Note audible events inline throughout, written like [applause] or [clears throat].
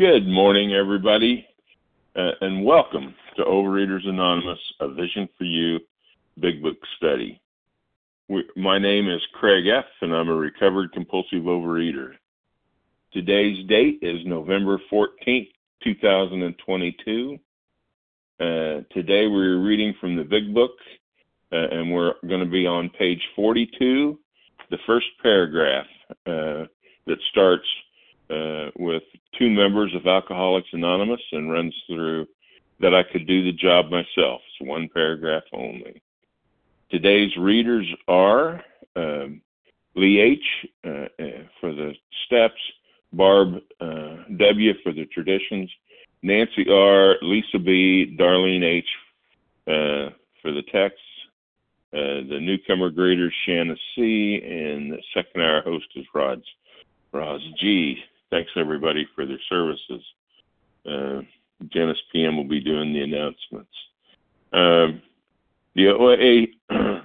Good morning, everybody, uh, and welcome to Overeaters Anonymous, a Vision for You Big Book Study. We, my name is Craig F., and I'm a recovered compulsive overeater. Today's date is November 14th, 2022. Uh, today we're reading from the Big Book, uh, and we're going to be on page 42, the first paragraph uh, that starts uh, with two members of Alcoholics Anonymous and runs through that I could do the job myself. It's one paragraph only. Today's readers are um, Lee H. Uh, uh, for the steps, Barb uh, W. for the traditions, Nancy R., Lisa B., Darlene H. Uh, for the texts, the newcomer greeters Shanna C. and the second hour host is Rod's Roz G thanks everybody for their services. Uh, Janice PM will be doing the announcements. Um, the OA, [clears throat]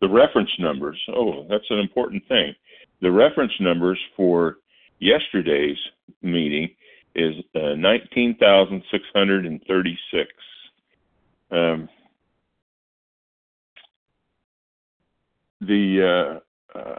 the reference numbers. Oh, that's an important thing. The reference numbers for yesterday's meeting is uh, 19,636. Um, the uh,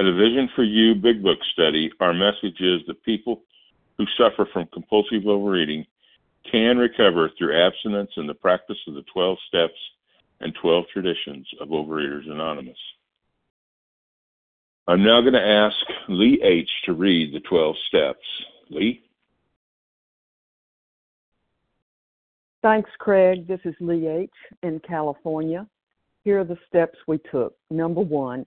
At a Vision for You Big Book study, our message is that people who suffer from compulsive overeating can recover through abstinence and the practice of the 12 steps and 12 traditions of Overeaters Anonymous. I'm now going to ask Lee H. to read the 12 steps. Lee? Thanks, Craig. This is Lee H. in California. Here are the steps we took. Number one,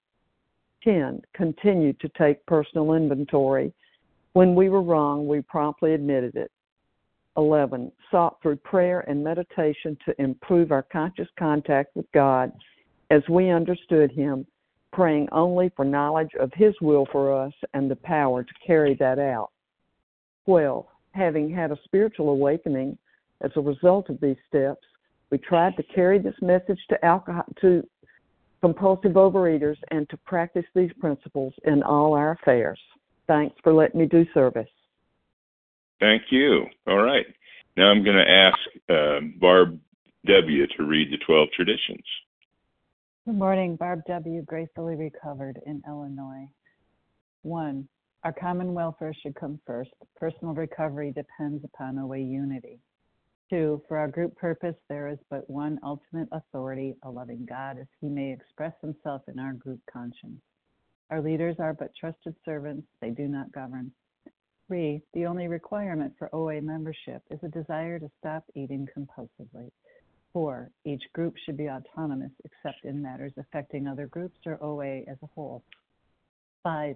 10. Continued to take personal inventory. When we were wrong, we promptly admitted it. 11. Sought through prayer and meditation to improve our conscious contact with God as we understood Him, praying only for knowledge of His will for us and the power to carry that out. 12. Having had a spiritual awakening as a result of these steps, we tried to carry this message to alcohol to compulsive overeaters and to practice these principles in all our affairs. Thanks for letting me do service. Thank you. All right. Now I'm going to ask uh, Barb W. to read the 12 traditions. Good morning. Barb W., gracefully recovered in Illinois. One, our common welfare should come first. Personal recovery depends upon OA unity. Two, for our group purpose, there is but one ultimate authority, a loving God, as he may express himself in our group conscience. Our leaders are but trusted servants, they do not govern. Three, the only requirement for OA membership is a desire to stop eating compulsively. Four, each group should be autonomous except in matters affecting other groups or OA as a whole. Five,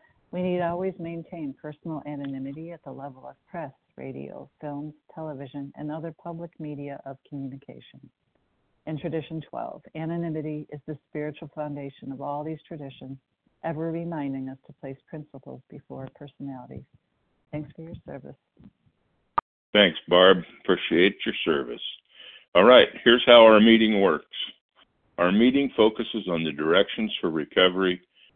We need always maintain personal anonymity at the level of press, radio, films, television, and other public media of communication. In Tradition 12, anonymity is the spiritual foundation of all these traditions, ever reminding us to place principles before personalities. Thanks for your service. Thanks, Barb. Appreciate your service. All right, here's how our meeting works. Our meeting focuses on the directions for recovery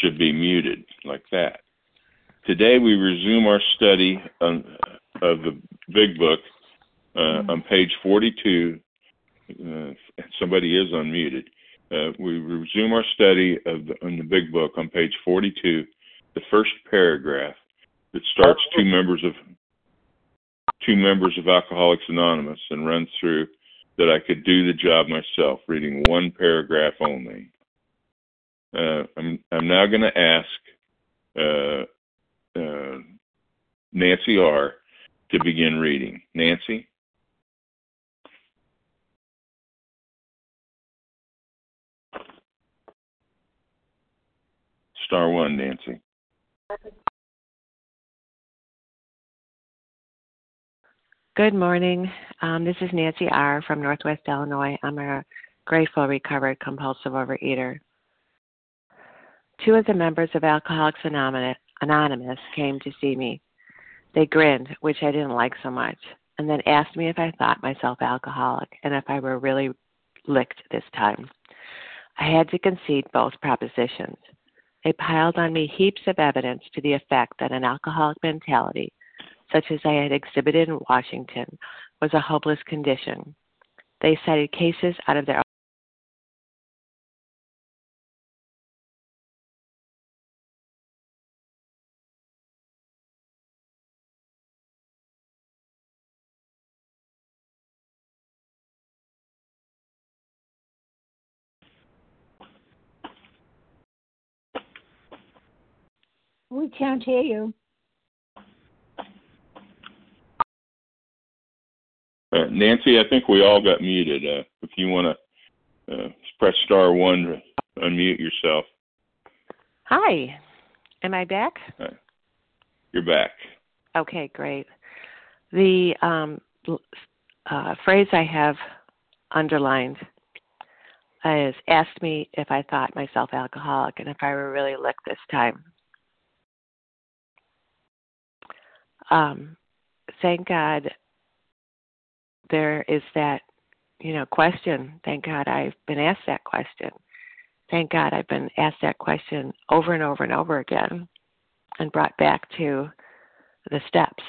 should be muted like that. Today we resume our study on, of the Big Book uh, on page 42. Uh, somebody is unmuted. Uh, we resume our study of the, on the Big Book on page 42, the first paragraph that starts two members of two members of Alcoholics Anonymous and runs through that I could do the job myself, reading one paragraph only. Uh, I'm, I'm now going to ask uh, uh, Nancy R. to begin reading. Nancy? Star one, Nancy. Good morning. Um, this is Nancy R. from Northwest Illinois. I'm a grateful recovered compulsive overeater. Two of the members of Alcoholics Anonymous came to see me. They grinned, which I didn't like so much, and then asked me if I thought myself alcoholic and if I were really licked this time. I had to concede both propositions. They piled on me heaps of evidence to the effect that an alcoholic mentality, such as I had exhibited in Washington, was a hopeless condition. They cited cases out of their We can't hear you. Uh, Nancy, I think we all got muted. Uh, if you want to uh, press star one to unmute yourself. Hi. Am I back? Uh, you're back. Okay, great. The um, uh, phrase I have underlined is asked me if I thought myself alcoholic and if I were really licked this time. Um, thank God there is that, you know, question. Thank God I've been asked that question. Thank God I've been asked that question over and over and over again and brought back to the steps,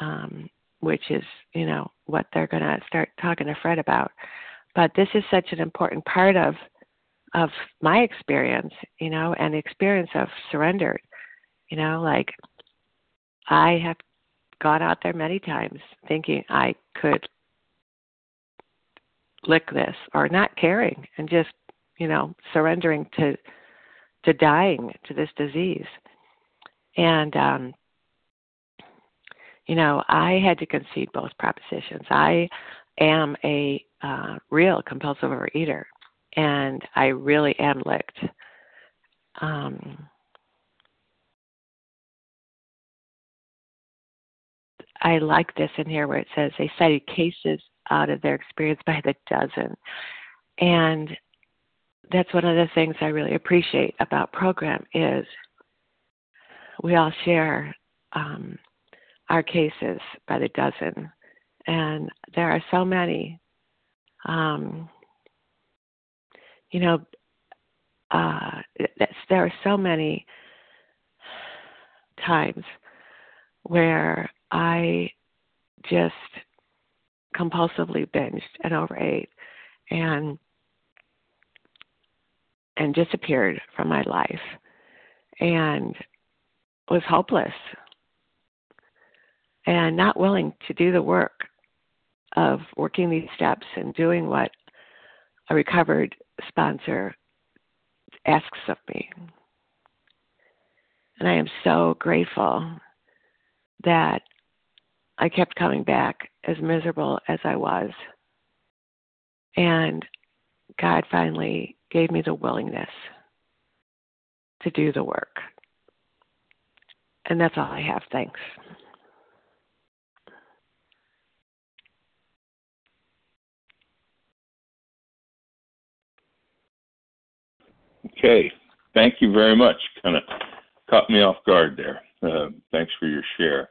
um, which is, you know, what they're going to start talking to Fred about. But this is such an important part of of my experience, you know, and the experience of surrender, You know, like I have gone out there many times thinking I could lick this or not caring and just, you know, surrendering to to dying to this disease. And um you know, I had to concede both propositions. I am a uh, real compulsive overeater, and I really am licked. Um, I like this in here where it says they cited cases out of their experience by the dozen. And that's one of the things I really appreciate about program is we all share um, our cases by the dozen, and there are so many. Um, you know, uh, there are so many times where I just compulsively binged and overate and and disappeared from my life and was hopeless and not willing to do the work of working these steps and doing what a recovered sponsor asks of me. And I am so grateful that I kept coming back as miserable as I was. And God finally gave me the willingness to do the work. And that's all I have. Thanks. Okay. Thank you very much. Kind of caught me off guard there. Uh, thanks for your share.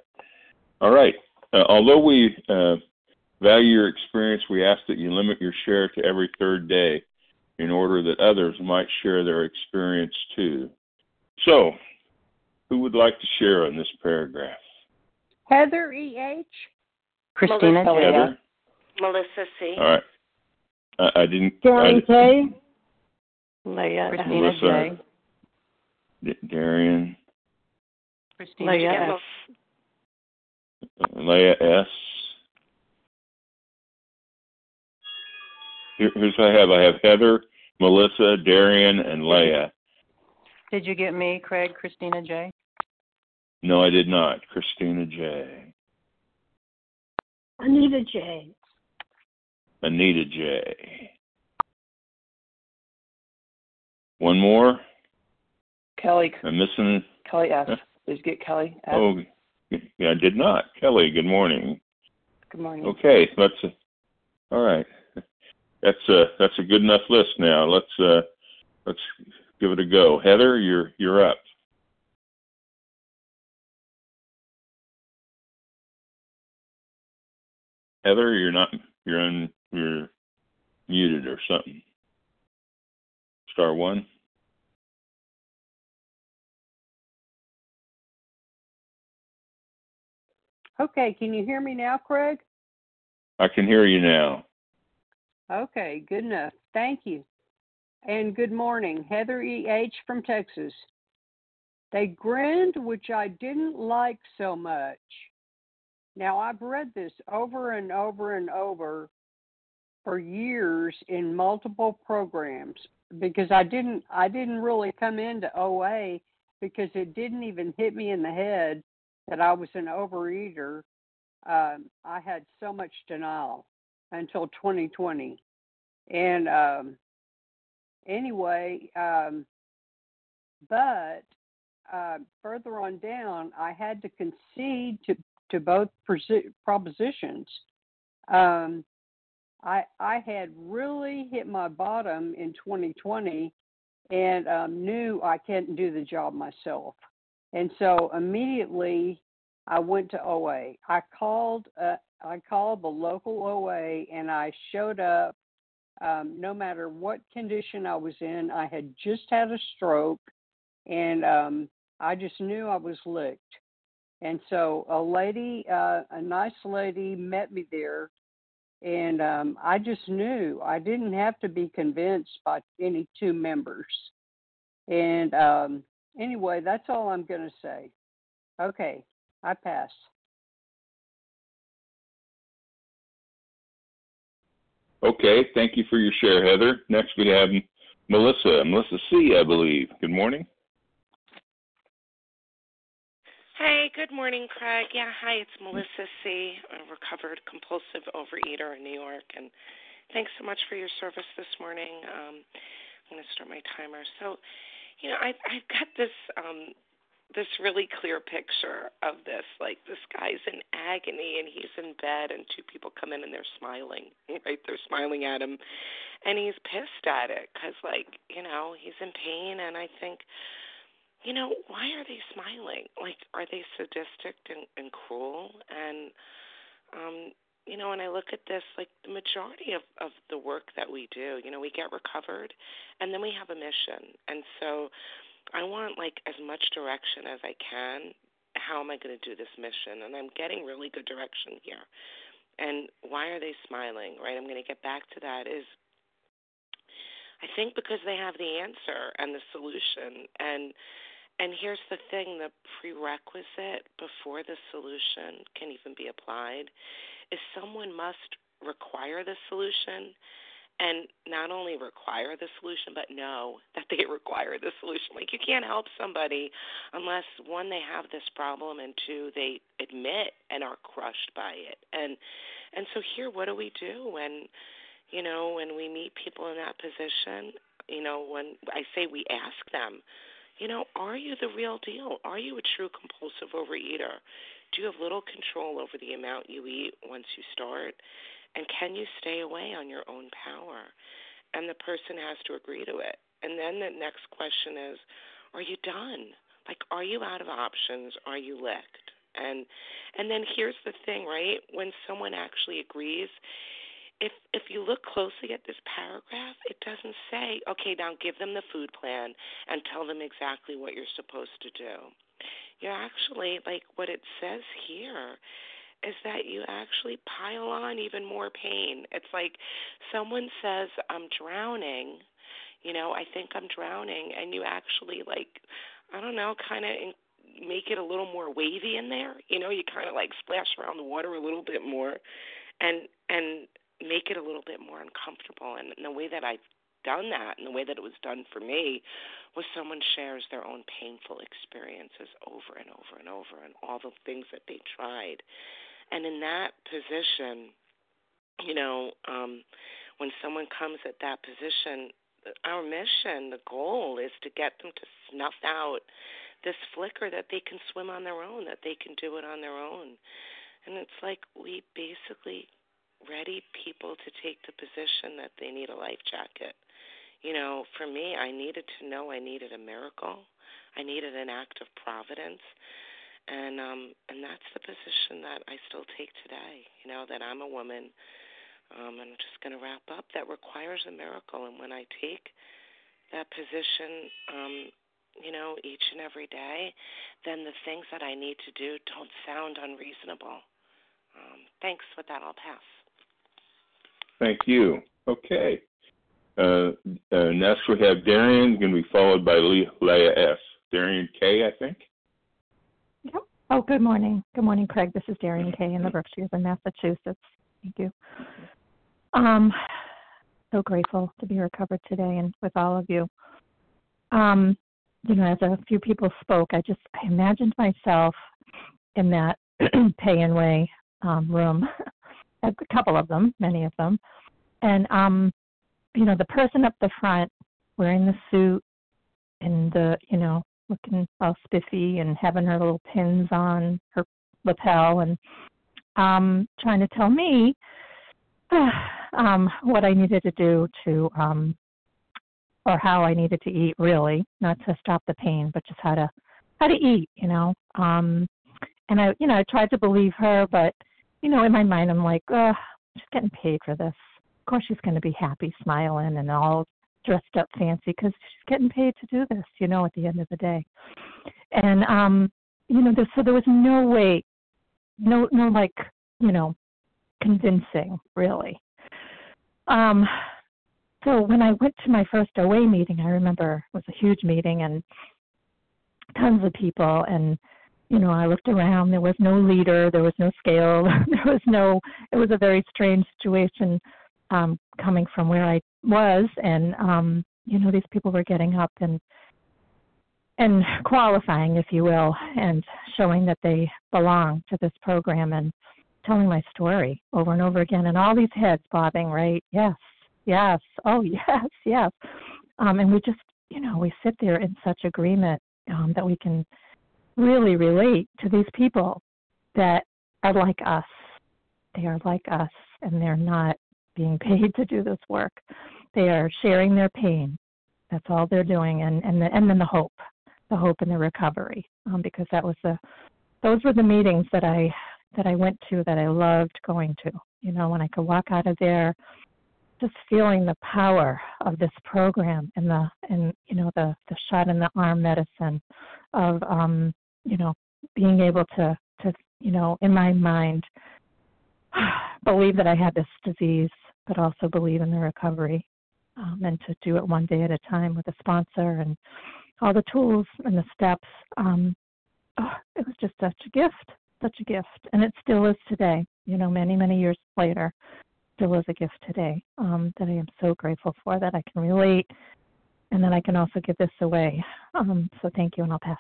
All right. Uh, although we uh, value your experience, we ask that you limit your share to every third day in order that others might share their experience too. So, who would like to share on this paragraph? Heather E.H. Christina Melissa, Heather? Melissa C. All right. I, I didn't. Karen K. Leah Christina Melissa. J. D- Darian, Christina Leah J. F. Leah S. Here, here's what I have. I have Heather, Melissa, Darian, and Leah. Did you get me, Craig? Christina J. No, I did not. Christina J. Anita J. Anita J. One more. Kelly, I'm missing. Kelly S. Huh? Did get Kelly S? Oh, yeah, I did not. Kelly, good morning. Good morning. Okay, let's. Uh, all right, that's a that's a good enough list now. Let's uh, let's give it a go. Heather, you're you're up. Heather, you're not you're on you're muted or something. Star one. Okay, can you hear me now, Craig? I can hear you now. Okay, good enough. Thank you. And good morning, Heather E.H. from Texas. They grinned, which I didn't like so much. Now, I've read this over and over and over for years in multiple programs because I didn't I didn't really come into OA because it didn't even hit me in the head that I was an overeater. Um, I had so much denial until 2020, and um, anyway, um, but uh, further on down, I had to concede to to both propositions. Um, I I had really hit my bottom in 2020, and um, knew I couldn't do the job myself, and so immediately I went to OA. I called uh, I called the local OA, and I showed up. Um, no matter what condition I was in, I had just had a stroke, and um, I just knew I was licked. And so a lady, uh, a nice lady, met me there, and um, I just knew I didn't have to be convinced by any two members. And um, anyway, that's all I'm going to say. Okay, I pass. Okay, thank you for your share, Heather. Next we have Melissa, Melissa C, I believe. Good morning. Hey, good morning, Craig. Yeah, hi, it's Melissa C., a recovered compulsive overeater in New York, and thanks so much for your service this morning. Um, I'm going to start my timer. So, you know, I, I've got this um, this really clear picture of this. Like this guy's in agony and he's in bed, and two people come in and they're smiling. [laughs] Right, they're smiling at him, and he's pissed at it because, like, you know, he's in pain. And I think, you know, why are they smiling? Like, are they sadistic and, and cruel? And um, you know, when I look at this, like the majority of, of the work that we do, you know, we get recovered and then we have a mission. And so I want like as much direction as I can. How am I going to do this mission? And I'm getting really good direction here. And why are they smiling? Right? I'm going to get back to that. Is I think because they have the answer and the solution. And and here's the thing: the prerequisite before the solution can even be applied is someone must require the solution and not only require the solution but know that they require the solution. Like you can't help somebody unless one they have this problem and two they admit and are crushed by it. And and so here what do we do when you know when we meet people in that position? You know when i say we ask them you know are you the real deal are you a true compulsive overeater do you have little control over the amount you eat once you start and can you stay away on your own power? And the person has to agree to it. And then the next question is, are you done? Like, are you out of options? Are you licked? And and then here's the thing, right? When someone actually agrees, if if you look closely at this paragraph, it doesn't say, okay, now give them the food plan and tell them exactly what you're supposed to do. You're actually like what it says here is that you actually pile on even more pain. It's like someone says, I'm drowning, you know, I think I'm drowning, and you actually, like, I don't know, kind of make it a little more wavy in there. You know, you kind of like splash around the water a little bit more and, and, make it a little bit more uncomfortable and, the way that I've done that and the way that it was done for me was someone shares their own painful experiences over and over and over and all the things that they tried and in that position, you know, um, when someone comes at that position, our mission, the goal is to get them to snuff out this flicker that they can swim on their own, that they can do it on their own. And it's like we basically ready people to take the position that they need a life jacket. You know, for me, I needed to know I needed a miracle. I needed an act of providence and um and that's the position that I still take today. You know that I'm a woman, um, and I'm just going to wrap up. That requires a miracle, and when I take that position, um, you know, each and every day, then the things that I need to do don't sound unreasonable. Um, thanks. With that, I'll pass. Thank you. Okay. Uh, uh, next we have Darian, going to be followed by Leah S. Darian K, I think. Yep. Oh, good morning. Good morning, Craig. This is Darian K in the Berkshires in Massachusetts. Thank you. Um, so grateful to be recovered today and with all of you. Um, you know, as a few people spoke, I just I imagined myself in that pay and way um, room, [laughs] a couple of them, many of them, and um, you know, the person up the front wearing the suit and the you know looking all spiffy and having her little pins on her lapel and um trying to tell me [sighs] um what I needed to do to um or how I needed to eat really, not to stop the pain, but just how to how to eat, you know. Um and I you know, I tried to believe her, but you know, in my mind I'm like, oh, she's getting paid for this. Of course she's going to be happy, smiling and all dressed up fancy because she's getting paid to do this, you know, at the end of the day. And um you know, there, so there was no way, no, no, like, you know, convincing really. Um, so when I went to my first OA meeting, I remember it was a huge meeting and tons of people and you know, I looked around, there was no leader, there was no scale, [laughs] there was no it was a very strange situation um coming from where I was and um you know, these people were getting up and and qualifying, if you will, and showing that they belong to this program and telling my story over and over again and all these heads bobbing, right? Yes, yes, oh [laughs] yes, yes. Um, and we just, you know, we sit there in such agreement um, that we can really relate to these people that are like us. They are like us, and they're not being [laughs] paid to do this work. They are sharing their pain. That's all they're doing, and and the, and then the hope, the hope and the recovery, um, because that was the those were the meetings that I that I went to that I loved going to. You know, when I could walk out of there just feeling the power of this program and the and you know the the shot in the arm medicine of um you know being able to to you know in my mind [sighs] believe that I had this disease but also believe in the recovery um, and to do it one day at a time with a sponsor and all the tools and the steps um oh, it was just such a gift such a gift and it still is today you know many many years later still is a gift today um, that I am so grateful for that I can relate and that I can also give this away. Um, so thank you, and I'll pass.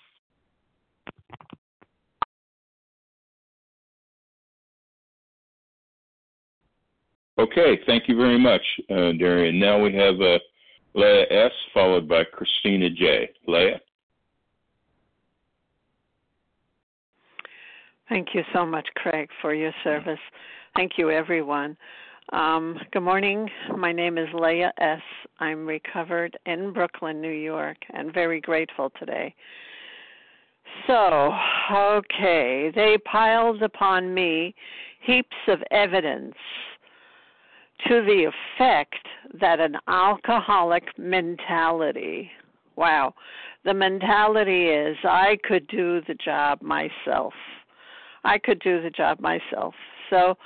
Okay, thank you very much, uh, Darian. Now we have uh, Leah S. followed by Christina J. Leah. Thank you so much, Craig, for your service. Thank you, everyone. Um, good morning. My name is Leah S. I'm recovered in Brooklyn, New York, and very grateful today. So, okay, they piled upon me heaps of evidence to the effect that an alcoholic mentality, wow, the mentality is I could do the job myself. I could do the job myself. So,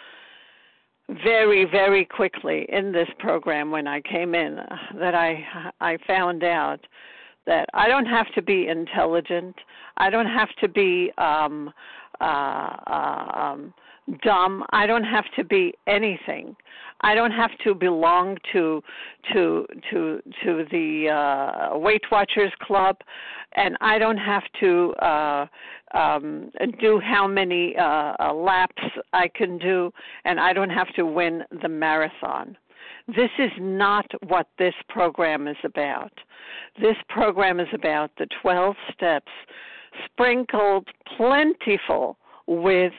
very very quickly in this program when I came in that I I found out that I don't have to be intelligent. I don't have to be um uh, uh um dumb. I don't have to be anything. I don't have to belong to to to to the uh Weight Watchers Club and I don't have to uh um, do how many uh, uh, laps I can do, and I don't have to win the marathon. This is not what this program is about. This program is about the 12 steps sprinkled plentiful with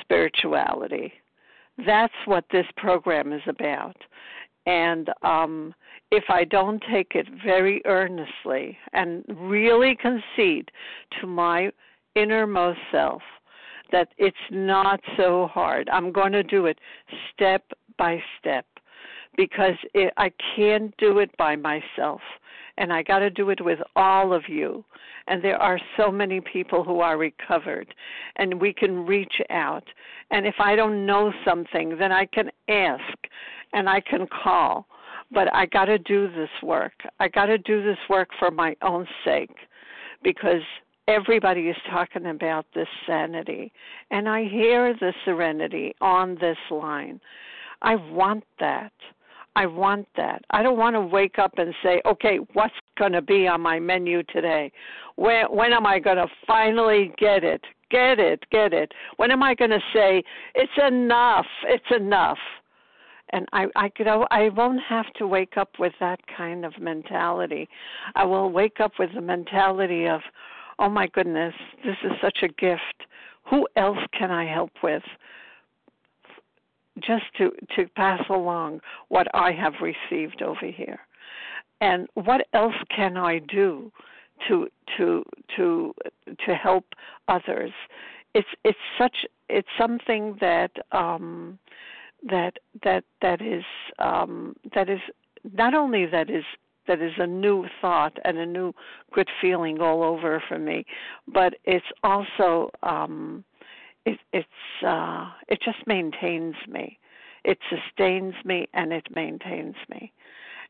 spirituality. That's what this program is about. And um, if I don't take it very earnestly and really concede to my innermost self that it's not so hard. I'm going to do it step by step because it, I can't do it by myself. And I got to do it with all of you. And there are so many people who are recovered, and we can reach out. And if I don't know something, then I can ask and I can call. But I got to do this work. I got to do this work for my own sake because everybody is talking about this sanity, and I hear the serenity on this line. I want that. I want that. I don't want to wake up and say, okay, what's going to be on my menu today? When, when am I going to finally get it? Get it, get it. When am I going to say, it's enough, it's enough? And I, I could, I won't have to wake up with that kind of mentality. I will wake up with the mentality of, oh my goodness, this is such a gift. Who else can I help with? Just to, to pass along what I have received over here. And what else can I do to to to to help others? It's it's such it's something that um that that that is um that is not only that is that is a new thought and a new good feeling all over for me. But it's also um it it's uh it just maintains me. It sustains me and it maintains me.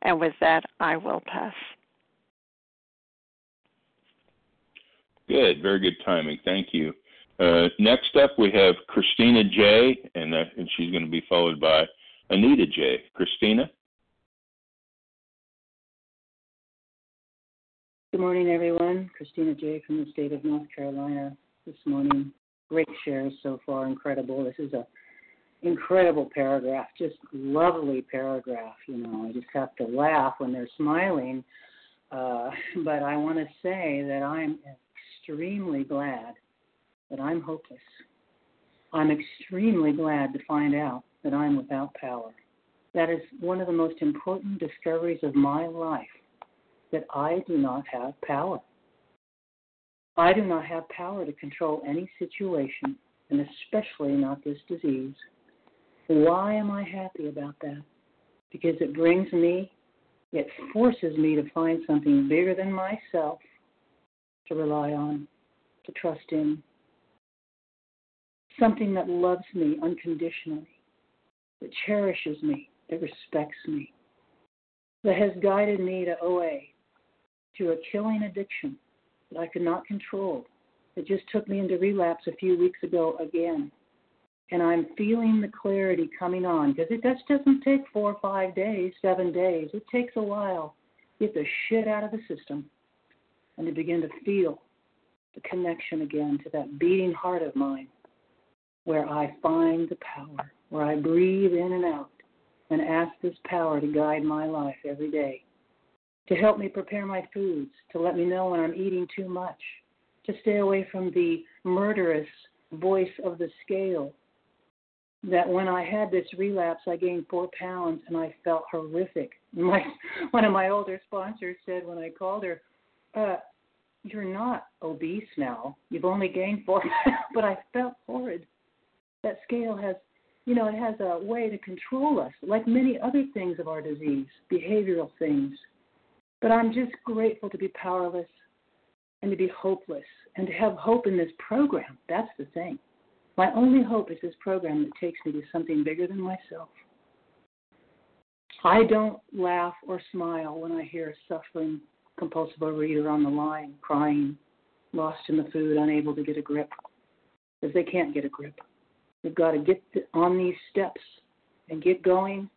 And with that I will pass. Good, very good timing. Thank you. Uh, next up, we have Christina J, and, uh, and she's going to be followed by Anita J. Christina. Good morning, everyone. Christina J. from the state of North Carolina this morning. Great shares so far, incredible. This is a incredible paragraph, just lovely paragraph. You know, I just have to laugh when they're smiling. Uh, [laughs] but I want to say that I'm extremely glad that I'm hopeless. I'm extremely glad to find out that I'm without power. That is one of the most important discoveries of my life that I do not have power. I do not have power to control any situation, and especially not this disease. Why am I happy about that? Because it brings me, it forces me to find something bigger than myself to rely on, to trust in. Something that loves me unconditionally, that cherishes me, that respects me, that has guided me to OA, to a killing addiction that I could not control. It just took me into relapse a few weeks ago again. And I'm feeling the clarity coming on because it just doesn't take four, or five days, seven days. It takes a while. to Get the shit out of the system and to begin to feel the connection again to that beating heart of mine where I find the power, where I breathe in and out and ask this power to guide my life every day, to help me prepare my foods, to let me know when I'm eating too much, to stay away from the murderous voice of the scale. That when I had this relapse, I gained four pounds and I felt horrific. [laughs] My one of my older sponsors said when I called her, uh, "You're not obese now. You've only gained four [laughs] pounds." but I felt horrid. That scale has you know, it has a way to control us, like many other things of our disease, behavioral things. But I'm just grateful to be powerless and to be hopeless and to have hope in this program. That's the thing. My only hope is this program that takes me to something bigger than myself. I don't laugh or smile when I hear a suffering compulsive overeater on the line, crying, lost in the food, unable to get a grip, because they can't get a grip. They've got to get on these steps and get going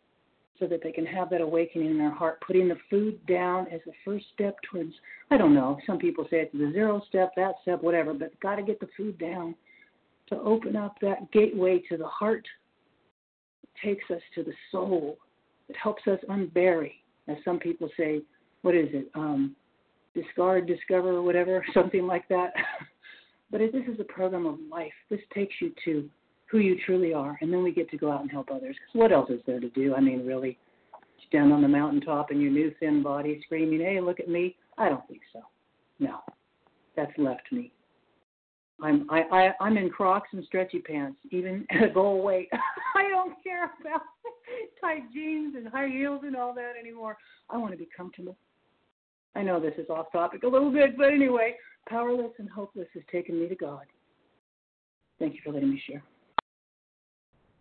so that they can have that awakening in their heart, putting the food down as the first step towards, I don't know, some people say it's the zero step, that step, whatever, but got to get the food down to open up that gateway to the heart. It takes us to the soul. It helps us unbury, as some people say, what is it? Um, discard, discover, whatever, [laughs] something like that. [laughs] but this is a program of life. This takes you to who you truly are, and then we get to go out and help others. Because what else is there to do? I mean, really, stand on the mountaintop in your new thin body, screaming, "Hey, look at me!" I don't think so. No, that's left me. I'm I, I I'm in Crocs and stretchy pants, even [laughs] at a goal weight. [laughs] I don't care about [laughs] tight jeans and high heels and all that anymore. I want to be comfortable. I know this is off topic a little bit, but anyway, powerless and hopeless has taken me to God. Thank you for letting me share.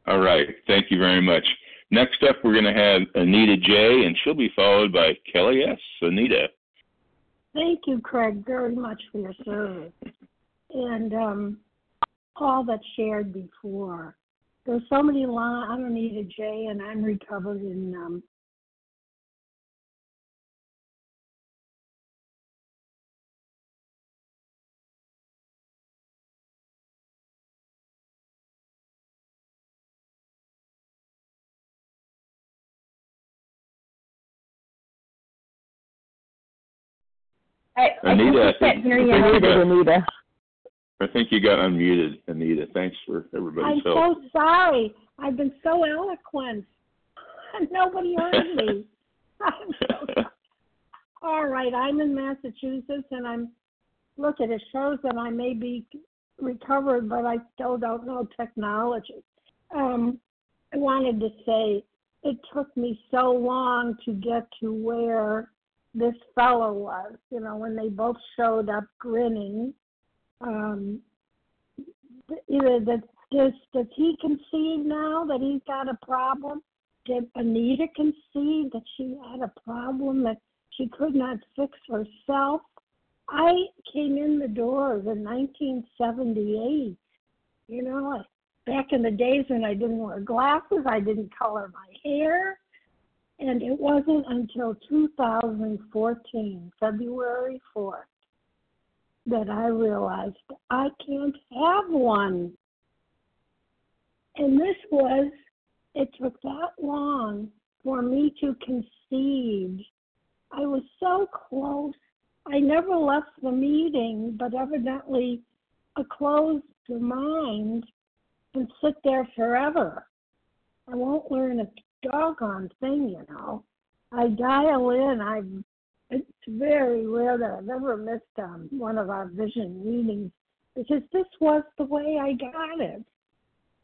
All right. Thank you very much. Next up, we're going to have Anita J, and she'll be followed by Kelly S. Anita. Thank you, Craig, very much for your service and um, all that shared before. There's so many lines. I'm Anita J, and I'm recovered in um, I, Anita, I, I think, you. I think, Anita, got, Anita. I think you got unmuted, Anita. Thanks for everybody's I'm help. so sorry. I've been so eloquent. [laughs] Nobody heard me. [laughs] I'm so All right, I'm in Massachusetts, and I'm look at it shows that I may be recovered, but I still don't know technology. Um, I wanted to say it took me so long to get to where this fellow was. You know, when they both showed up grinning. Um, either that does does he concede now that he's got a problem? Did Anita concede that she had a problem that she could not fix herself? I came in the doors in 1978. You know, back in the days when I didn't wear glasses, I didn't color my hair. And it wasn't until 2014, February 4th, that I realized I can't have one. And this was, it took that long for me to concede. I was so close. I never left the meeting, but evidently a closed mind can sit there forever. I won't learn a doggone thing, you know. I dial in. I it's very rare that I've ever missed um, one of our vision meetings because this was the way I got it.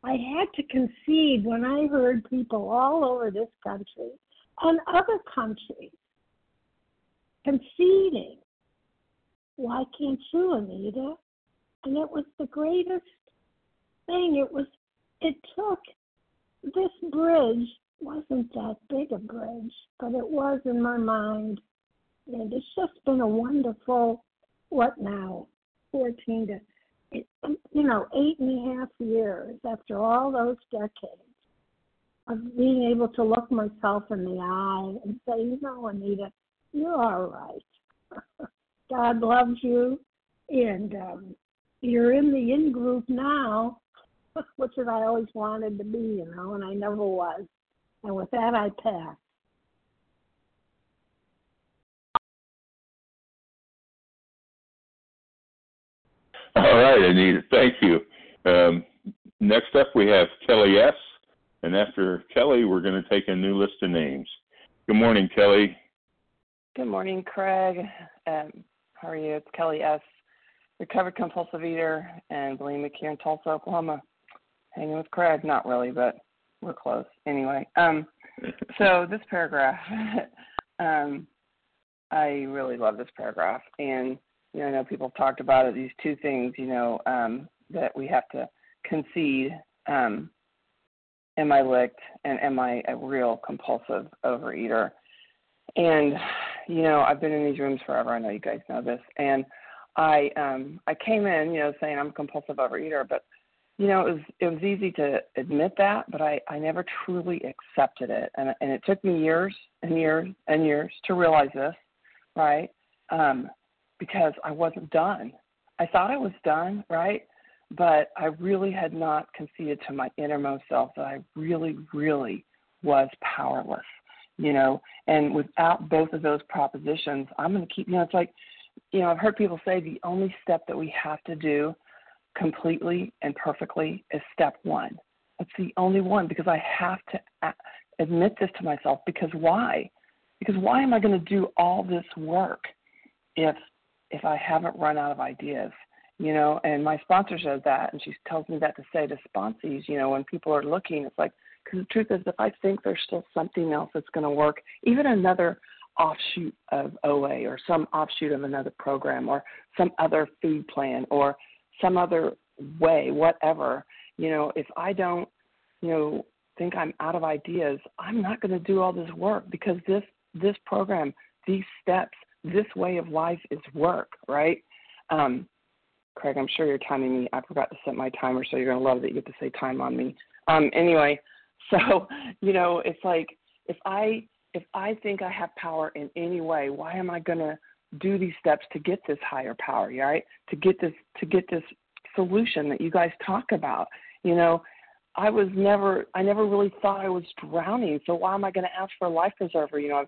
I had to concede when I heard people all over this country and other countries conceding. Why can't you, Anita? And it was the greatest thing. It was. It took this bridge wasn't that big a bridge, but it was in my mind. And it's just been a wonderful, what now, 14 to, you know, eight and a half years after all those decades of being able to look myself in the eye and say, you know, Anita, you're all right. [laughs] God loves you, and um, you're in the in group now, [laughs] which is I always wanted to be, you know, and I never was. And with that, I pass. All right, Anita. Thank you. Um, next up, we have Kelly S. And after Kelly, we're going to take a new list of names. Good morning, Kelly. Good morning, Craig. Um, how are you? It's Kelly S., recovered compulsive eater and bulimic here in Tulsa, Oklahoma. Hanging with Craig, not really, but we're close. Anyway, um, so this paragraph, [laughs] um, I really love this paragraph, and you know, I know people have talked about it. These two things, you know, um, that we have to concede. Um, am I licked, and am I a real compulsive overeater? And you know, I've been in these rooms forever. I know you guys know this, and I um, I came in, you know, saying I'm a compulsive overeater, but you know, it was it was easy to admit that, but I I never truly accepted it, and and it took me years and years and years to realize this, right? Um, because I wasn't done. I thought I was done, right? But I really had not conceded to my innermost self that I really, really was powerless, you know. And without both of those propositions, I'm going to keep, you know, it's like, you know, I've heard people say the only step that we have to do completely and perfectly is step one. That's the only one because I have to admit this to myself. Because why? Because why am I going to do all this work if if I haven't run out of ideas? You know, and my sponsor says that, and she tells me that to say to sponsees. You know, when people are looking, it's like because the truth is, if I think there's still something else that's going to work, even another offshoot of OA or some offshoot of another program or some other food plan or some other way, whatever, you know, if I don't, you know, think I'm out of ideas, I'm not going to do all this work because this this program, these steps, this way of life is work, right? Um, Craig, I'm sure you're timing me. I forgot to set my timer, so you're going to love that you get to say time on me. Um, anyway, [laughs] so you know, it's like if I if I think I have power in any way, why am I going to do these steps to get this higher power, right? To get this to get this solution that you guys talk about. You know, I was never I never really thought I was drowning, so why am I going to ask for a life preserver? You know,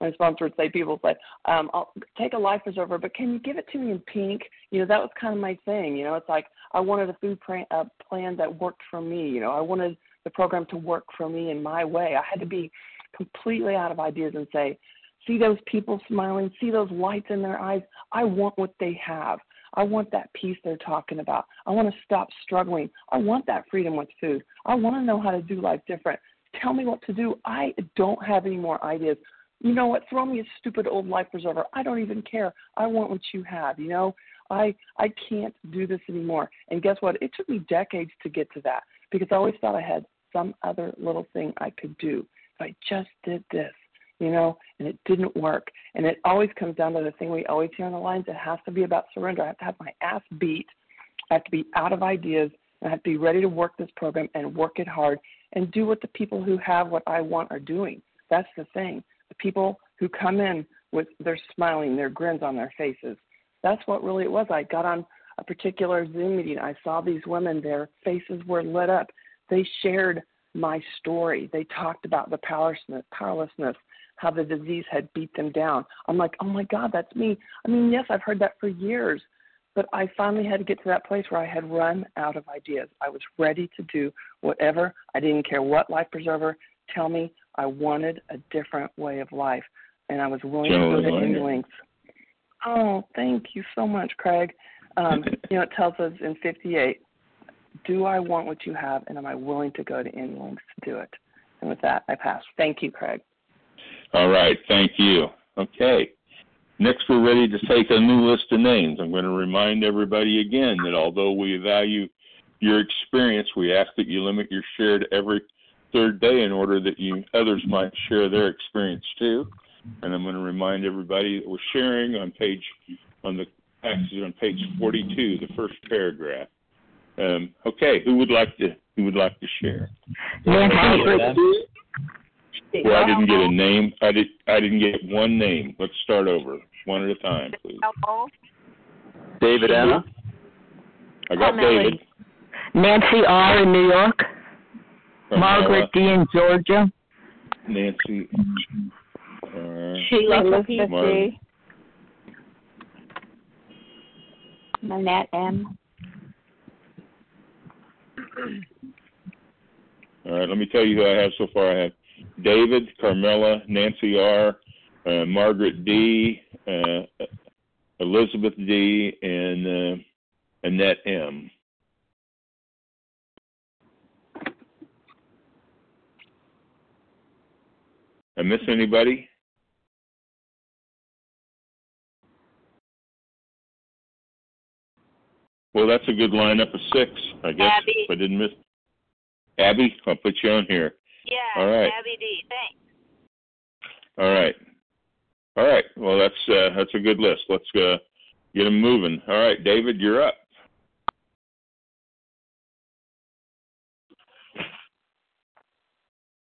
my sponsor would say people say, um, I'll take a life preserver, but can you give it to me in pink? You know, that was kind of my thing. You know, it's like I wanted a food plan, a plan that worked for me. You know, I wanted the program to work for me in my way. I had to be completely out of ideas and say, see those people smiling, see those lights in their eyes. I want what they have. I want that peace they're talking about. I want to stop struggling. I want that freedom with food. I want to know how to do life different. Tell me what to do. I don't have any more ideas. you know what? Throw me a stupid old life preserver. I don't even care. I want what you have. You know, I I can't do this anymore. And guess what? It took me decades to get to that because I always thought I had some other little thing I could do. If I just did this, you know, and it didn't work. And it always comes down to the thing we always hear on the lines. It has to be about surrender. I have to have my ass beat. I have to be out of ideas. I have to be ready to work this program and work it hard and do what the people who have what I want are doing. That's the thing. The people who come in with their smiling, their grins on their faces. That's what really it was. I got on a particular Zoom meeting. I saw these women, their faces were lit up. They shared my story. They talked about the powerlessness, powerlessness, how the disease had beat them down. I'm like, oh my God, that's me. I mean, yes, I've heard that for years, but I finally had to get to that place where I had run out of ideas. I was ready to do whatever. I didn't care what life preserver tell me. I wanted a different way of life, and I was willing to go to any lengths. Oh, thank you so much, Craig. Um, [laughs] you know, it tells us in 58 do I want what you have, and am I willing to go to any lengths to do it? And with that, I pass. Thank you, Craig. All right, thank you. Okay. Next, we're ready to take a new list of names. I'm going to remind everybody again that although we value your experience, we ask that you limit your share to every third day in order that you others might share their experience too. And I'm going to remind everybody that we're sharing on page on the passage on page 42, the first paragraph. Um, okay, who would like to who would like to share? Nancy. Well, I didn't get a name. I did. I didn't get one name. Let's start over, one at a time, please. David Emma. I got David. Nancy R. in New York. Margaret D. in Georgia. Nancy. Uh, Sheila Elizabeth D. Manette M. All right, let me tell you who I have so far. I have David, Carmela, Nancy R., uh, Margaret D., uh, Elizabeth D., and uh, Annette M. I miss anybody? Well, that's a good lineup of six, I guess. Abby. If I didn't miss Abby, I'll put you on here. Yeah, All right. Abby D. Thanks. All right. All right. Well, that's uh, that's a good list. Let's uh, get them moving. All right, David, you're up.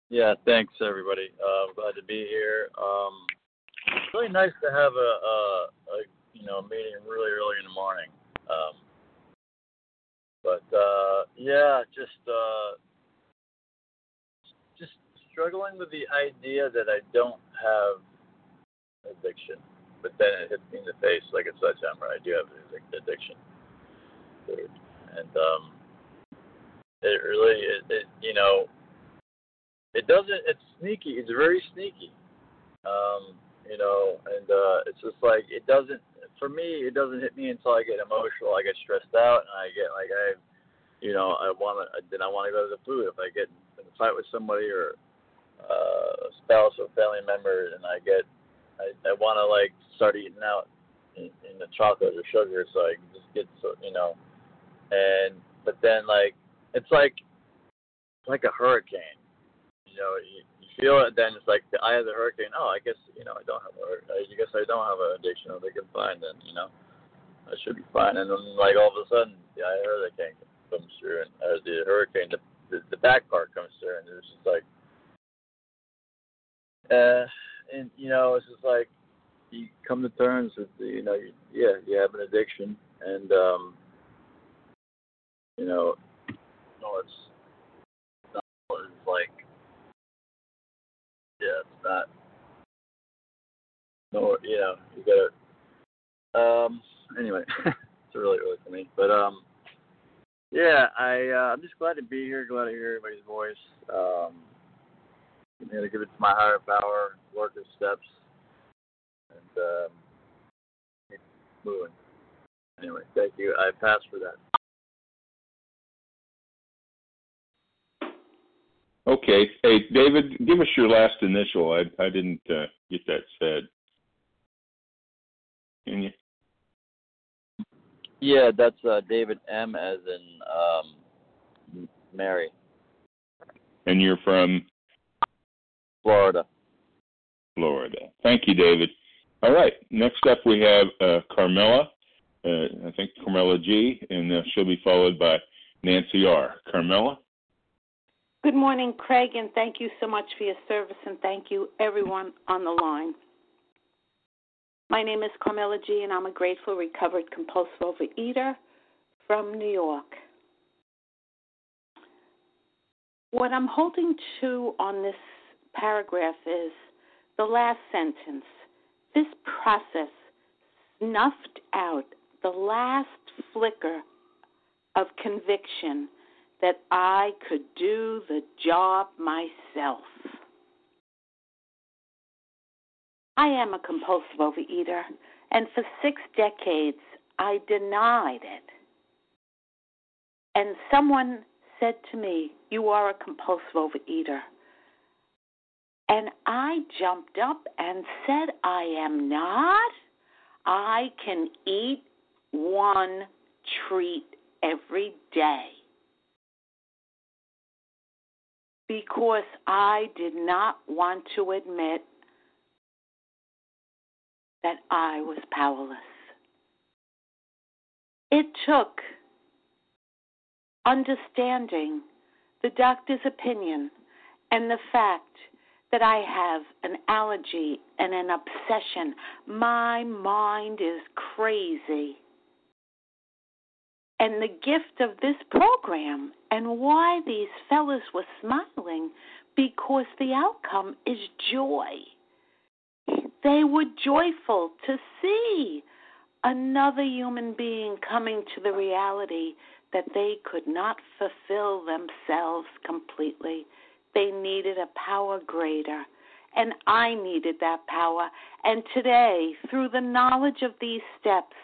Yeah, thanks everybody. Uh, I'm glad to be here. Um, it's really nice to have a, a, a you know meeting really early in the morning. Um, but uh, yeah, just uh, just struggling with the idea that I don't have addiction, but then it hits me in the face like a sledgehammer. I do have addiction, and um, it really, it, it you know, it doesn't. It's sneaky. It's very sneaky. Um, you know, and uh, it's just like it doesn't. For me, it doesn't hit me until I get emotional. I get stressed out, and I get like I, you know, I want to. Then I want to go to the food. If I get in a fight with somebody or uh, a spouse or family member, and I get, I, I want to like start eating out in, in the chocolate or sugar, so I just get so you know, and but then like it's like like a hurricane. You know, you, you feel it, then it's like the eye of the hurricane. Oh, I guess you know I don't have a, I guess I don't have an addiction. I think I'm fine. Then you know, I should be fine. And then like all of a sudden, the eye of the hurricane comes through, and or the hurricane, the, the the back part comes through, and it's just like, uh, and you know, it's just like you come to terms with the, you know, you, yeah, you have an addiction, and um, you know, no, it's not it's like yeah, it's not. No, you know, you gotta. Um. Anyway, [laughs] it's really early for me, but um. Yeah, I uh, I'm just glad to be here. Glad to hear everybody's voice. Um. I'm gonna give it to my higher power, work the steps, and um, keep moving. Anyway, thank you. I pass for that. Okay. Hey, David, give us your last initial. I I didn't uh, get that said. Can you? Yeah, that's uh, David M. as in um, Mary. And you're from Florida. Florida. Thank you, David. All right. Next up, we have uh, Carmela. Uh, I think Carmela G, and uh, she'll be followed by Nancy R. Carmela. Good morning, Craig, and thank you so much for your service, and thank you everyone on the line. My name is Carmela G, and I'm a grateful, recovered compulsive overeater from New York. What I'm holding to on this paragraph is the last sentence. This process snuffed out the last flicker of conviction that I could do the job myself. I am a compulsive overeater, and for six decades I denied it. And someone said to me, You are a compulsive overeater. And I jumped up and said, I am not. I can eat one treat every day. Because I did not want to admit that I was powerless. It took understanding the doctor's opinion and the fact that I have an allergy and an obsession. My mind is crazy. And the gift of this program and why these fellows were smiling because the outcome is joy. They were joyful to see another human being coming to the reality that they could not fulfill themselves completely. They needed a power greater. And I needed that power. And today, through the knowledge of these steps,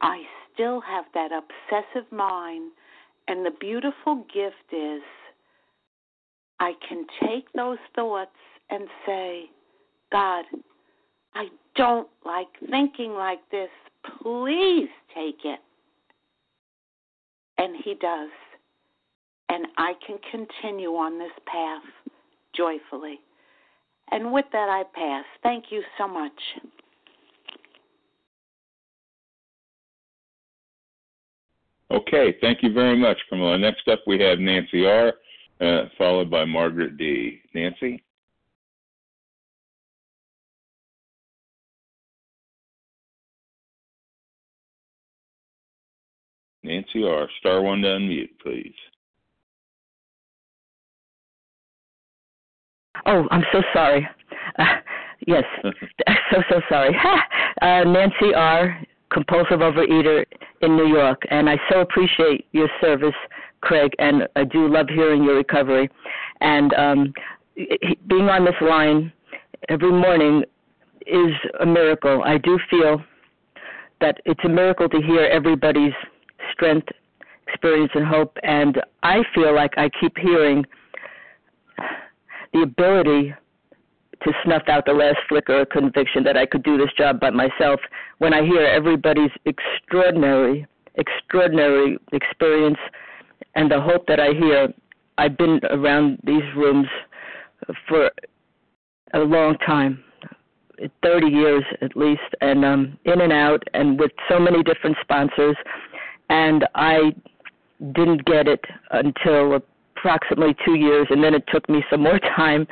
I still have that obsessive mind. And the beautiful gift is I can take those thoughts and say, God, I don't like thinking like this. Please take it. And He does. And I can continue on this path joyfully. And with that, I pass. Thank you so much. Okay, thank you very much, Camilla. Next up, we have Nancy R., uh, followed by Margaret D. Nancy? Nancy R., star one to unmute, please. Oh, I'm so sorry. Uh, yes, [laughs] so so sorry. [laughs] uh, Nancy R, compulsive overeater in New York, and I so appreciate your service, Craig, and I do love hearing your recovery. And um, being on this line every morning is a miracle. I do feel that it's a miracle to hear everybody's strength, experience, and hope. And I feel like I keep hearing the ability to snuff out the last flicker of conviction that I could do this job by myself when I hear everybody's extraordinary, extraordinary experience and the hope that I hear. I've been around these rooms for a long time 30 years at least and um in and out and with so many different sponsors and I didn't get it until approximately 2 years and then it took me some more [laughs] time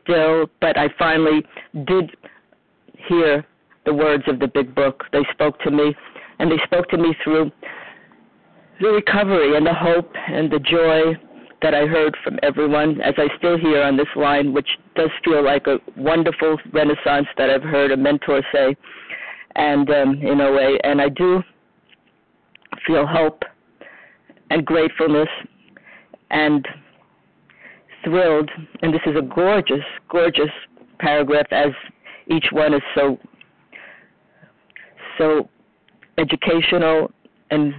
still, but I finally did hear the words of the big book. They spoke to me, and they spoke to me through the recovery and the hope and the joy that I heard from everyone, as I still hear on this line, which does feel like a wonderful renaissance that I've heard a mentor say, and um, in a way, and I do feel hope and gratefulness and thrilled, and this is a gorgeous, gorgeous paragraph, as each one is so, so educational and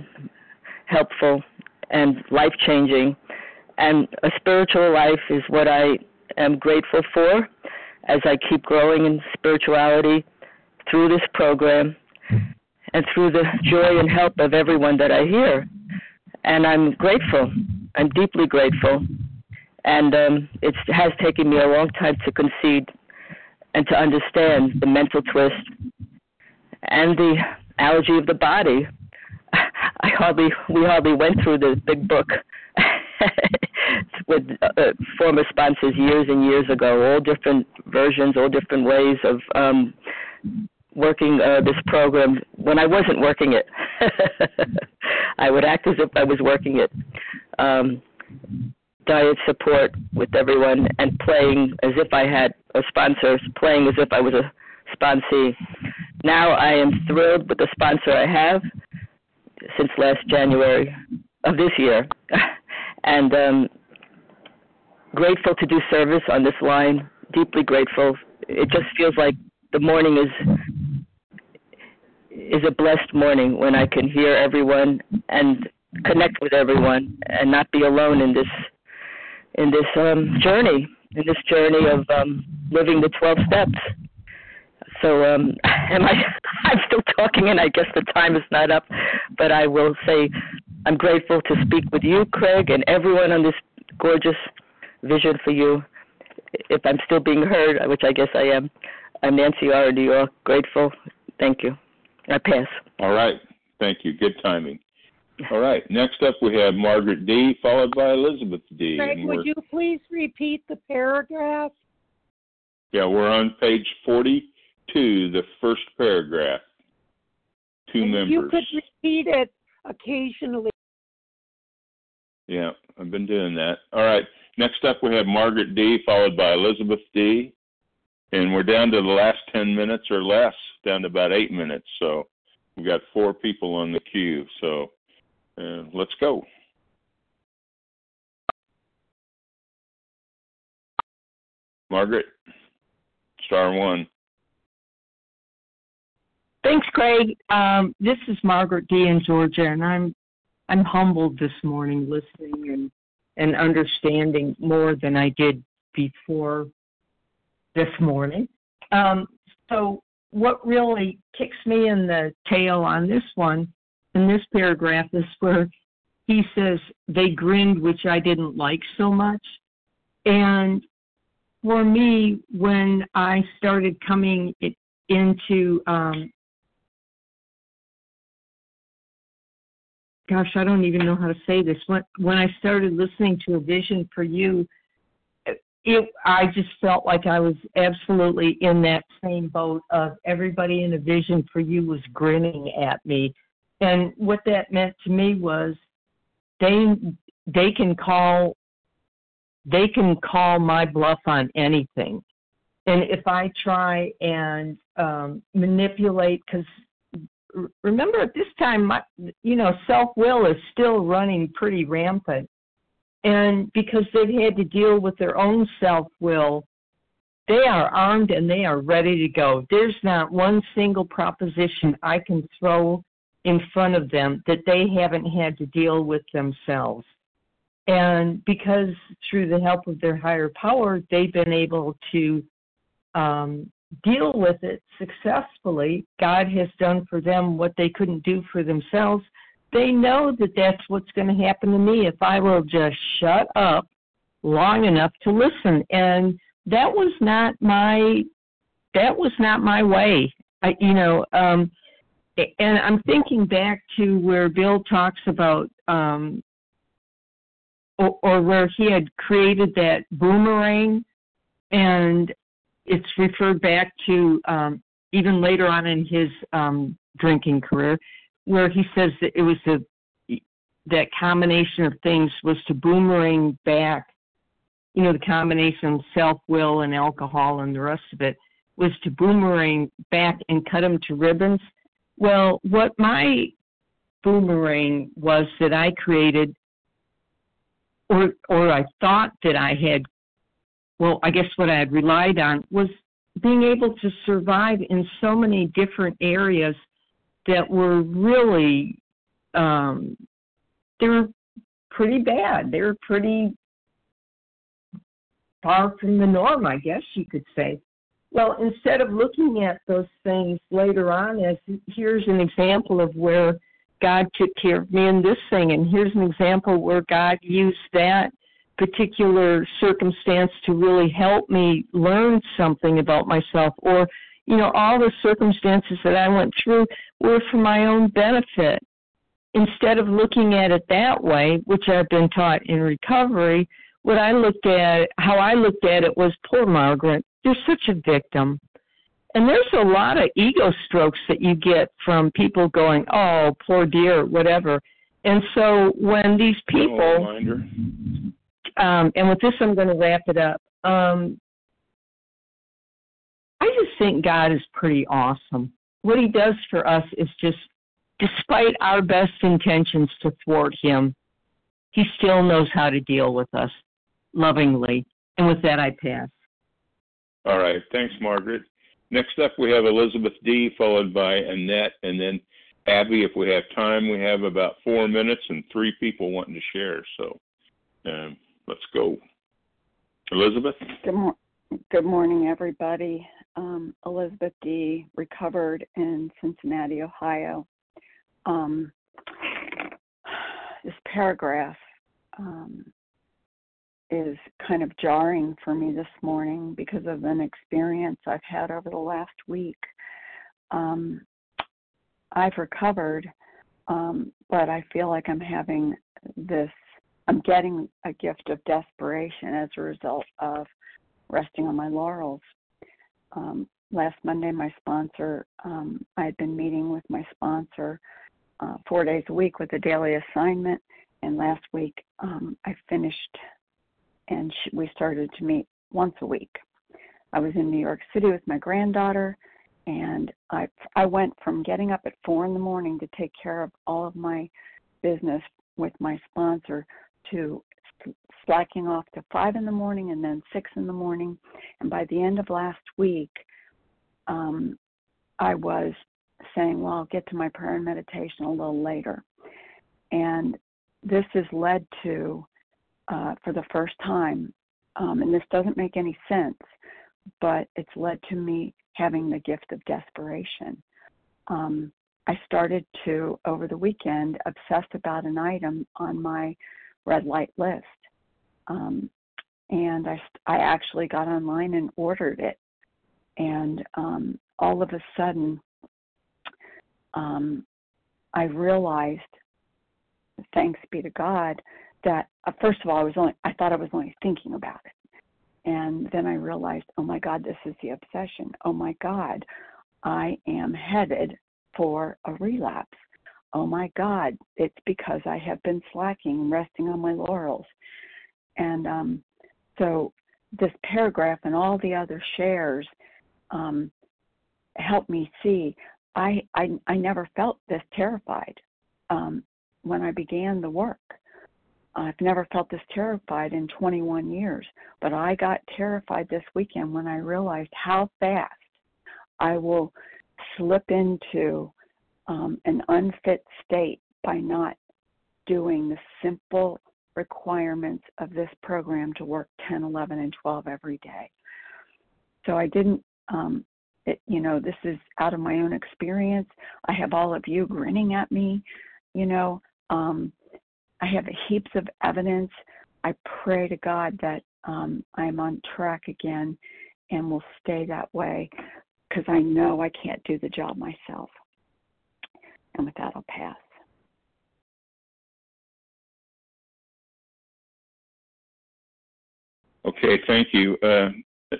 helpful and life changing. And a spiritual life is what I am grateful for as I keep growing in spirituality through this program and through the joy and help of everyone that I hear. And I'm grateful. I'm deeply grateful. And um, it has taken me a long time to concede and to understand the mental twist and the allergy of the body. [laughs] I hardly, we hardly went through the big book [laughs] with uh, former sponsors years and years ago, all different versions, all different ways of um, working uh, this program when I wasn't working it. [laughs] I would act as if I was working it. Um, diet support with everyone and playing as if I had a sponsor, playing as if I was a sponsee. Now I am thrilled with the sponsor I have since last January of this year, [laughs] and um, grateful to do service on this line. Deeply grateful. It just feels like the morning is is a blessed morning when I can hear everyone and connect with everyone and not be alone in this in this um, journey in this journey of um, living the 12 steps. So um, [laughs] am I? [laughs] I'm still talking, and I guess the time is not up. But I will say, I'm grateful to speak with you, Craig, and everyone on this gorgeous vision for you. If I'm still being heard, which I guess I am, I'm Nancy R. New York. Grateful. Thank you. I pass. All right. Thank you. Good timing. All right. Next up, we have Margaret D., followed by Elizabeth D. Craig, would you please repeat the paragraph? Yeah, we're on page 42, the first paragraph. Two and members. You could repeat it occasionally. Yeah, I've been doing that. All right. Next up, we have Margaret D., followed by Elizabeth D. And we're down to the last 10 minutes or less, down to about eight minutes. So we've got four people on the queue. So uh, let's go. Margaret, star one. Thanks, Craig. Um, this is Margaret D. in Georgia, and I'm I'm humbled this morning listening and and understanding more than I did before this morning. Um, so, what really kicks me in the tail on this one, in this paragraph, is where he says they grinned, which I didn't like so much. And for me, when I started coming into um, gosh, I don't even know how to say this. When when I started listening to a vision for you, it I just felt like I was absolutely in that same boat of everybody in a vision for you was grinning at me. And what that meant to me was they they can call they can call my bluff on anything. And if I try and um, manipulate, because remember at this time, my, you know, self will is still running pretty rampant. And because they've had to deal with their own self will, they are armed and they are ready to go. There's not one single proposition I can throw in front of them that they haven't had to deal with themselves. And because through the help of their higher power, they've been able to um, deal with it successfully. God has done for them what they couldn't do for themselves. They know that that's what's going to happen to me if I will just shut up long enough to listen. And that was not my that was not my way. I, you know, um, and I'm thinking back to where Bill talks about, um, or, or where he had created that boomerang, and it's referred back to um, even later on in his um, drinking career, where he says that it was the that combination of things was to boomerang back. You know, the combination of self will and alcohol and the rest of it was to boomerang back and cut them to ribbons. Well, what my boomerang was that I created, or or I thought that I had well, I guess what I had relied on was being able to survive in so many different areas that were really um, they were pretty bad. They were pretty far from the norm, I guess you could say. Well, instead of looking at those things later on as here's an example of where God took care of me in this thing, and here's an example where God used that particular circumstance to really help me learn something about myself, or, you know, all the circumstances that I went through were for my own benefit. Instead of looking at it that way, which I've been taught in recovery, what I looked at, how I looked at it was poor Margaret. You're such a victim. And there's a lot of ego strokes that you get from people going, oh, poor dear, whatever. And so when these people, um, and with this I'm going to wrap it up. Um, I just think God is pretty awesome. What He does for us is just, despite our best intentions to thwart Him, He still knows how to deal with us lovingly. And with that, I pass. All right. Thanks, Margaret. Next up, we have Elizabeth D., followed by Annette, and then Abby. If we have time, we have about four minutes and three people wanting to share. So um, let's go. Elizabeth? Good, mor- good morning, everybody. Um, Elizabeth D., recovered in Cincinnati, Ohio. Um, this paragraph um, is kind of jarring for me this morning because of an experience I've had over the last week. Um, I've recovered, um, but I feel like I'm having this, I'm getting a gift of desperation as a result of resting on my laurels. Um, last Monday, my sponsor, um, I had been meeting with my sponsor uh, four days a week with a daily assignment, and last week um, I finished and she, we started to meet once a week. I was in New York City with my granddaughter, and I I went from getting up at four in the morning to take care of all of my business with my sponsor to slacking off to five in the morning and then six in the morning. And by the end of last week, um, I was saying, well, I'll get to my prayer and meditation a little later. And this has led to uh, for the first time, um, and this doesn't make any sense, but it's led to me having the gift of desperation. Um, I started to, over the weekend, obsess about an item on my red light list. Um, and I, I actually got online and ordered it. And um, all of a sudden, um, I realized, thanks be to God, that uh, first of all I was only I thought I was only thinking about it. And then I realized, oh my God, this is the obsession. Oh my God, I am headed for a relapse. Oh my God, it's because I have been slacking, resting on my laurels. And um, so this paragraph and all the other shares um, helped me see I, I, I never felt this terrified um, when I began the work. I've never felt this terrified in 21 years, but I got terrified this weekend when I realized how fast I will slip into um, an unfit state by not doing the simple requirements of this program to work 10, 11, and 12 every day. So I didn't, um, it, you know, this is out of my own experience. I have all of you grinning at me, you know. Um, I have heaps of evidence. I pray to God that um, I'm on track again and will stay that way because I know I can't do the job myself. And with that, I'll pass. Okay, thank you. Uh,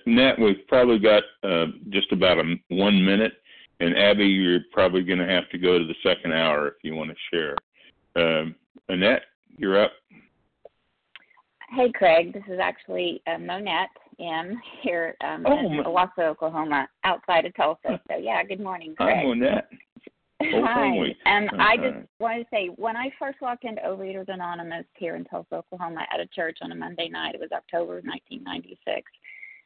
Nat, we've probably got uh, just about a, one minute, and Abby, you're probably going to have to go to the second hour if you want to share. Um, Annette? You're up. Hey, Craig. This is actually uh, Monette M here um, oh, in Owasso, Oklahoma, outside of Tulsa. So, yeah, good morning, Craig. Hi, Monette. [laughs] Hi. Um, I just want to say when I first walked into Overeaters Anonymous here in Tulsa, Oklahoma, at a church on a Monday night, it was October 1996,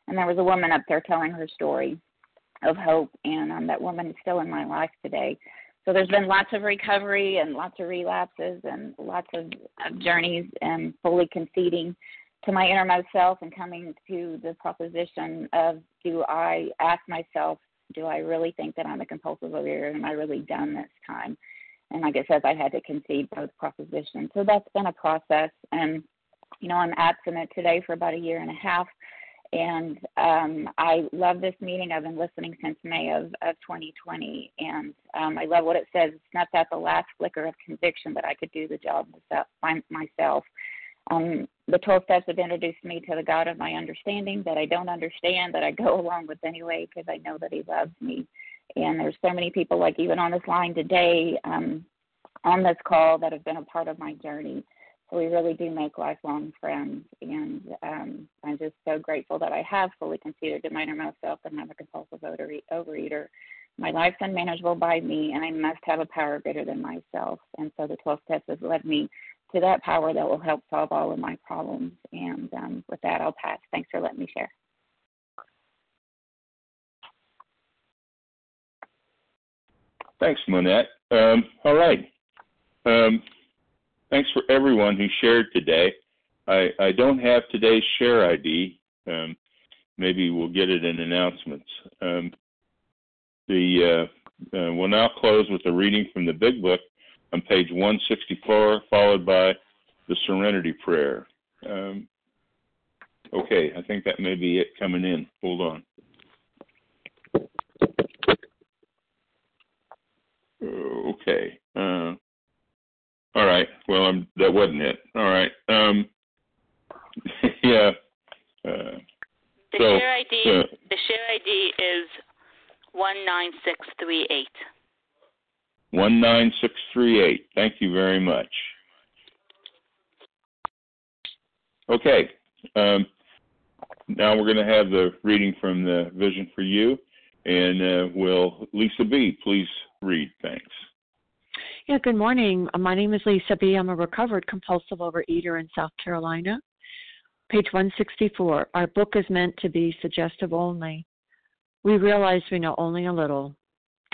and there was a woman up there telling her story of hope, and um, that woman is still in my life today. So there's been lots of recovery and lots of relapses and lots of, of journeys and fully conceding to my innermost self and coming to the proposition of do I ask myself, do I really think that I'm a compulsive overeater? Am I really done this time? And like it says, I had to concede both propositions. So that's been a process. And, you know, I'm abstinent today for about a year and a half. And um, I love this meeting. I've been listening since May of, of 2020. And um, I love what it says. It's not that the last flicker of conviction that I could do the job myself. Um, the 12 steps have introduced me to the God of my understanding that I don't understand, that I go [laughs] along with anyway because I know that He loves me. And there's so many people, like even on this line today, um, on this call, that have been a part of my journey. So we really do make lifelong friends. And um, I'm just so grateful that I have fully conceded to my innermost self and I'm a compulsive overeater. My life's unmanageable by me, and I must have a power greater than myself. And so the 12 steps has led me to that power that will help solve all of my problems. And um, with that, I'll pass. Thanks for letting me share. Thanks, Monette. Um, all right. Um, thanks for everyone who shared today. I, I don't have today's share ID. Um, maybe we'll get it in announcements. Um, the uh, uh, we'll now close with a reading from the Big Book on page 164, followed by the Serenity Prayer. Um, okay, I think that may be it coming in. Hold on. Okay. Uh, all right. Well, I'm, that wasn't it. All right. Um, [laughs] yeah. Uh, the so, share ID. Uh, the share ID is one nine six three eight. 19638. Thank you very much. Okay. Um, now we're going to have the reading from the Vision for You. And uh, will Lisa B. please read? Thanks. Yeah, good morning. My name is Lisa B. I'm a recovered compulsive overeater in South Carolina. Page 164. Our book is meant to be suggestive only. We realize we know only a little.